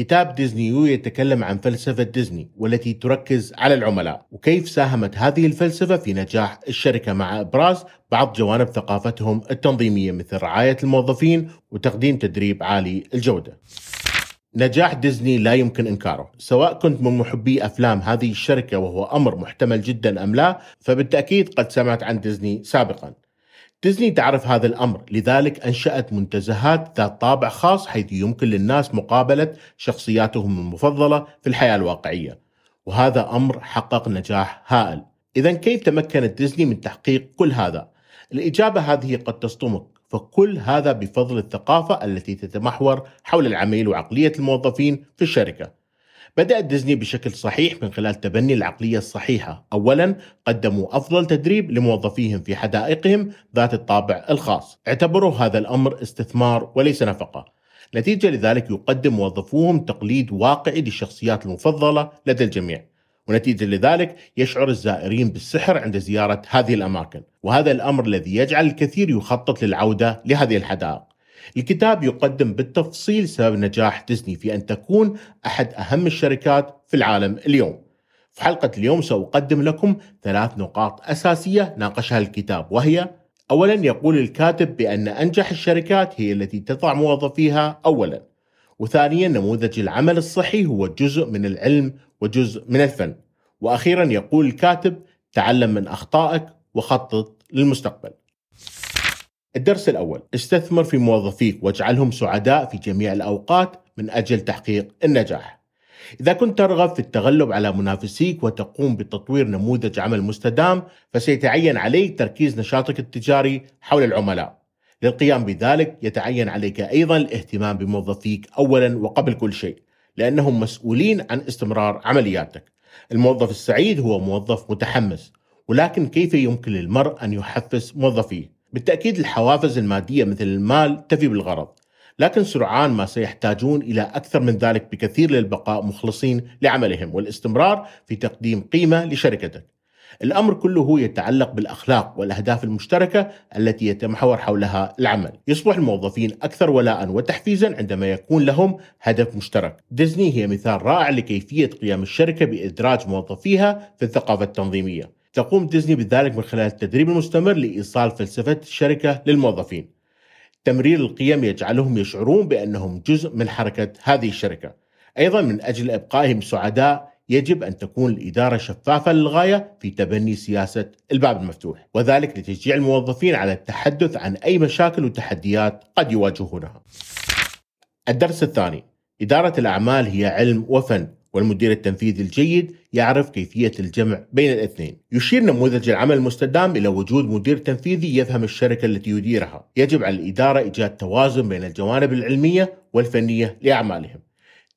كتاب Disney U يتكلم عن فلسفة ديزني والتي تركز على العملاء وكيف ساهمت هذه الفلسفة في نجاح الشركة مع إبراز بعض جوانب ثقافتهم التنظيمية مثل رعاية الموظفين وتقديم تدريب عالي الجودة. نجاح ديزني لا يمكن إنكاره، سواء كنت من محبي أفلام هذه الشركة وهو أمر محتمل جدا أم لا، فبالتأكيد قد سمعت عن ديزني سابقا. ديزني تعرف هذا الأمر، لذلك أنشأت منتزهات ذات طابع خاص حيث يمكن للناس مقابلة شخصياتهم المفضلة في الحياة الواقعية. وهذا أمر حقق نجاح هائل. اذا كيف تمكنت ديزني من تحقيق كل هذا؟ الإجابة هذه قد تصدمك، فكل هذا بفضل الثقافة التي تتمحور حول العميل وعقلية الموظفين في الشركة. بدأت ديزني بشكل صحيح من خلال تبني العقلية الصحيحة. أولا قدموا أفضل تدريب لموظفيهم في حدائقهم ذات الطابع الخاص. اعتبروا هذا الأمر استثمار وليس نفقة. نتيجة لذلك يقدم موظفوهم تقليد واقعي للشخصيات المفضلة لدى الجميع. ونتيجة لذلك يشعر الزائرين بالسحر عند زيارة هذه الأماكن وهذا الأمر الذي يجعل الكثير يخطط للعودة لهذه الحدائق الكتاب يقدم بالتفصيل سبب نجاح ديزني في أن تكون أحد أهم الشركات في العالم اليوم. في حلقة اليوم سأقدم لكم ثلاث نقاط أساسية ناقشها الكتاب وهي أولا يقول الكاتب بأن أنجح الشركات هي التي تضع موظفيها أولا. وثانيا نموذج العمل الصحي هو جزء من العلم وجزء من الفن. وأخيرا يقول الكاتب تعلم من أخطائك وخطط للمستقبل. الدرس الأول استثمر في موظفيك واجعلهم سعداء في جميع الأوقات من أجل تحقيق النجاح إذا كنت ترغب في التغلب على منافسيك وتقوم بتطوير نموذج عمل مستدام فسيتعين عليك تركيز نشاطك التجاري حول العملاء للقيام بذلك يتعين عليك أيضا الاهتمام بموظفيك اولا وقبل كل شيء لأنهم مسؤولين عن استمرار عملياتك. الموظف السعيد هو موظف متحمس، ولكن كيف يمكن للمرء أن يحفز موظفيه؟ بالتأكيد الحوافز المادية مثل المال تفي بالغرض، لكن سرعان ما سيحتاجون إلى أكثر من ذلك بكثير للبقاء مخلصين لعملهم والاستمرار في تقديم قيمة لشركتك. الأمر كله يتعلق بالأخلاق والأهداف المشتركة التي يتمحور حولها العمل. يصبح الموظفين أكثر ولاء وتحفيزا عندما يكون لهم هدف مشترك. ديزني هي مثال رائع لكيفية قيام الشركة بإدراج موظفيها في الثقافة التنظيمية. تقوم ديزني بذلك من خلال التدريب المستمر لإيصال فلسفة الشركة للموظفين. تمرير القيم يجعلهم يشعرون بأنهم جزء من حركة هذه الشركة. أيضا من أجل إبقائهم سعداء يجب أن تكون الإدارة شفافة للغاية في تبني سياسة الباب المفتوح وذلك لتشجيع الموظفين على التحدث عن أي مشاكل وتحديات قد يواجهونها الدرس الثاني إدارة الأعمال هي علم وفن والمدير التنفيذي الجيد يعرف كيفية الجمع بين الاثنين. يشير نموذج العمل المستدام إلى وجود مدير تنفيذي يفهم الشركة التي يديرها. يجب على الإدارة إيجاد توازن بين الجوانب العلمية والفنية لأعمالهم.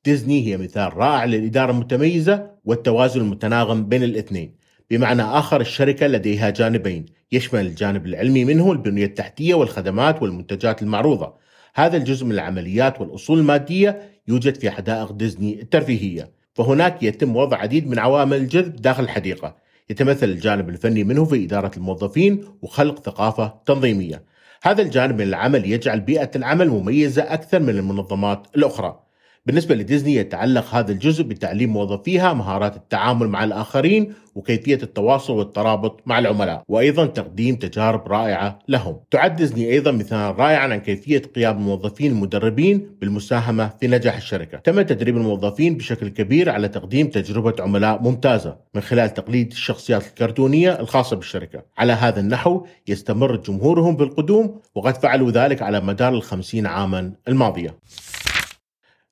ديزني هي مثال رائع للإدارة المتميزة والتوازن المتناغم بين الاثنين بمعنى آخر الشركة لديها جانبين يشمل الجانب العلمي منه البنية التحتية والخدمات والمنتجات المعروضة هذا الجزء من العمليات والأصول المادية يوجد في حدائق ديزني الترفيهية فهناك يتم وضع عديد من عوامل الجذب داخل الحديقة. يتمثل الجانب الفني منه في إدارة الموظفين وخلق ثقافة تنظيمية. هذا الجانب من العمل يجعل بيئة العمل مميزة أكثر من المنظمات الأخرى. بالنسبة لديزني يتعلق هذا الجزء بتعليم موظفيها مهارات التعامل مع الآخرين وكيفية التواصل والترابط مع العملاء وأيضا تقديم تجارب رائعة لهم. تعد ديزني أيضا مثالا رائعا عن كيفية قيام الموظفين المدربين بالمساهمة في نجاح الشركة. تم تدريب الموظفين بشكل كبير على تقديم تجربة عملاء ممتازة من خلال تقليد الشخصيات الكرتونية الخاصة بالشركة. على هذا النحو يستمر جمهورهم بالقدوم وقد فعلوا ذلك على مدار الخمسين عاما الماضية.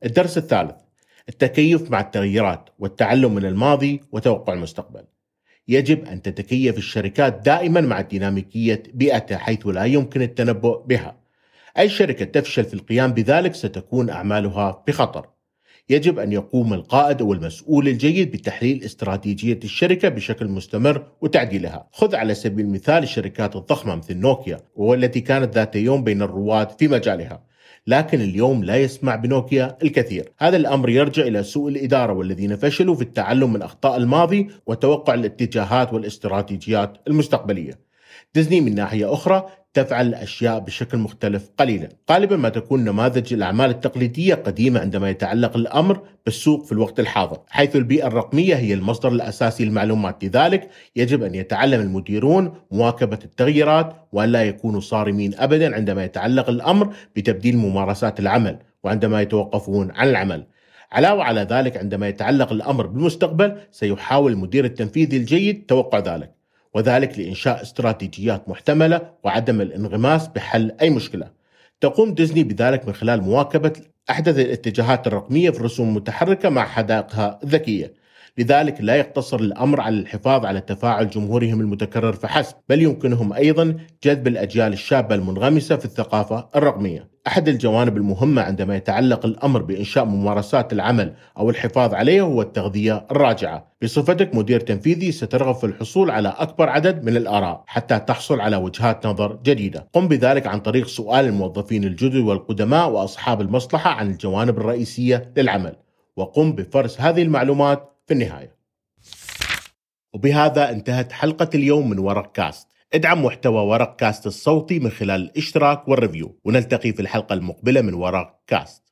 الدرس الثالث التكيف مع التغيرات والتعلم من الماضي وتوقع المستقبل. يجب أن تتكيف الشركات دائما مع ديناميكيه بيئتها حيث لا يمكن التنبؤ بها. أي شركة تفشل في القيام بذلك ستكون أعمالها بخطر. يجب أن يقوم القائد أو المسؤول الجيد بتحليل استراتيجية الشركة بشكل مستمر وتعديلها. خذ على سبيل المثال الشركات الضخمة مثل نوكيا والتي كانت ذات يوم بين الرواد في مجالها. لكن اليوم لا يسمع بنوكيا الكثير. هذا الأمر يرجع إلى سوء الإدارة والذين فشلوا في التعلم من أخطاء الماضي وتوقع الاتجاهات والاستراتيجيات المستقبلية. ديزني من ناحية أخرى تفعل الأشياء بشكل مختلف قليلا. غالبا ما تكون نماذج الأعمال التقليدية قديمة عندما يتعلق الأمر بالسوق في الوقت الحاضر حيث البيئة الرقمية هي المصدر الأساسي للمعلومات. لذلك يجب أن يتعلم المديرون مواكبة التغييرات وأن لا يكونوا صارمين أبدا عندما يتعلق الأمر بتبديل ممارسات العمل وعندما يتوقفون عن العمل. علاوة على ذلك عندما يتعلق الأمر بالمستقبل سيحاول المدير التنفيذي الجيد توقع ذلك. وذلك لإنشاء استراتيجيات محتملة وعدم الانغماس بحل أي مشكلة. تقوم ديزني بذلك من خلال مواكبة أحدث الاتجاهات الرقمية في الرسوم المتحركة مع حدائقها الذكية. لذلك لا يقتصر الأمر على الحفاظ على تفاعل جمهورهم المتكرر فحسب، بل يمكنهم أيضا جذب الأجيال الشابة المنغمسة في الثقافة الرقمية. أحد الجوانب المهمة عندما يتعلق الأمر بإنشاء ممارسات العمل أو الحفاظ عليها هو التغذية الراجعة. بصفتك مدير تنفيذي سترغب في الحصول على أكبر عدد من الآراء حتى تحصل على وجهات نظر جديدة. قم بذلك عن طريق سؤال الموظفين الجدد والقدماء وأصحاب المصلحة عن الجوانب الرئيسية للعمل. وقم بفرز هذه المعلومات في النهاية وبهذا انتهت حلقة اليوم من ورق كاست. ادعم محتوى ورق كاست الصوتي من خلال الاشتراك وال review. ونلتقي في الحلقة المقبلة من ورق كاست.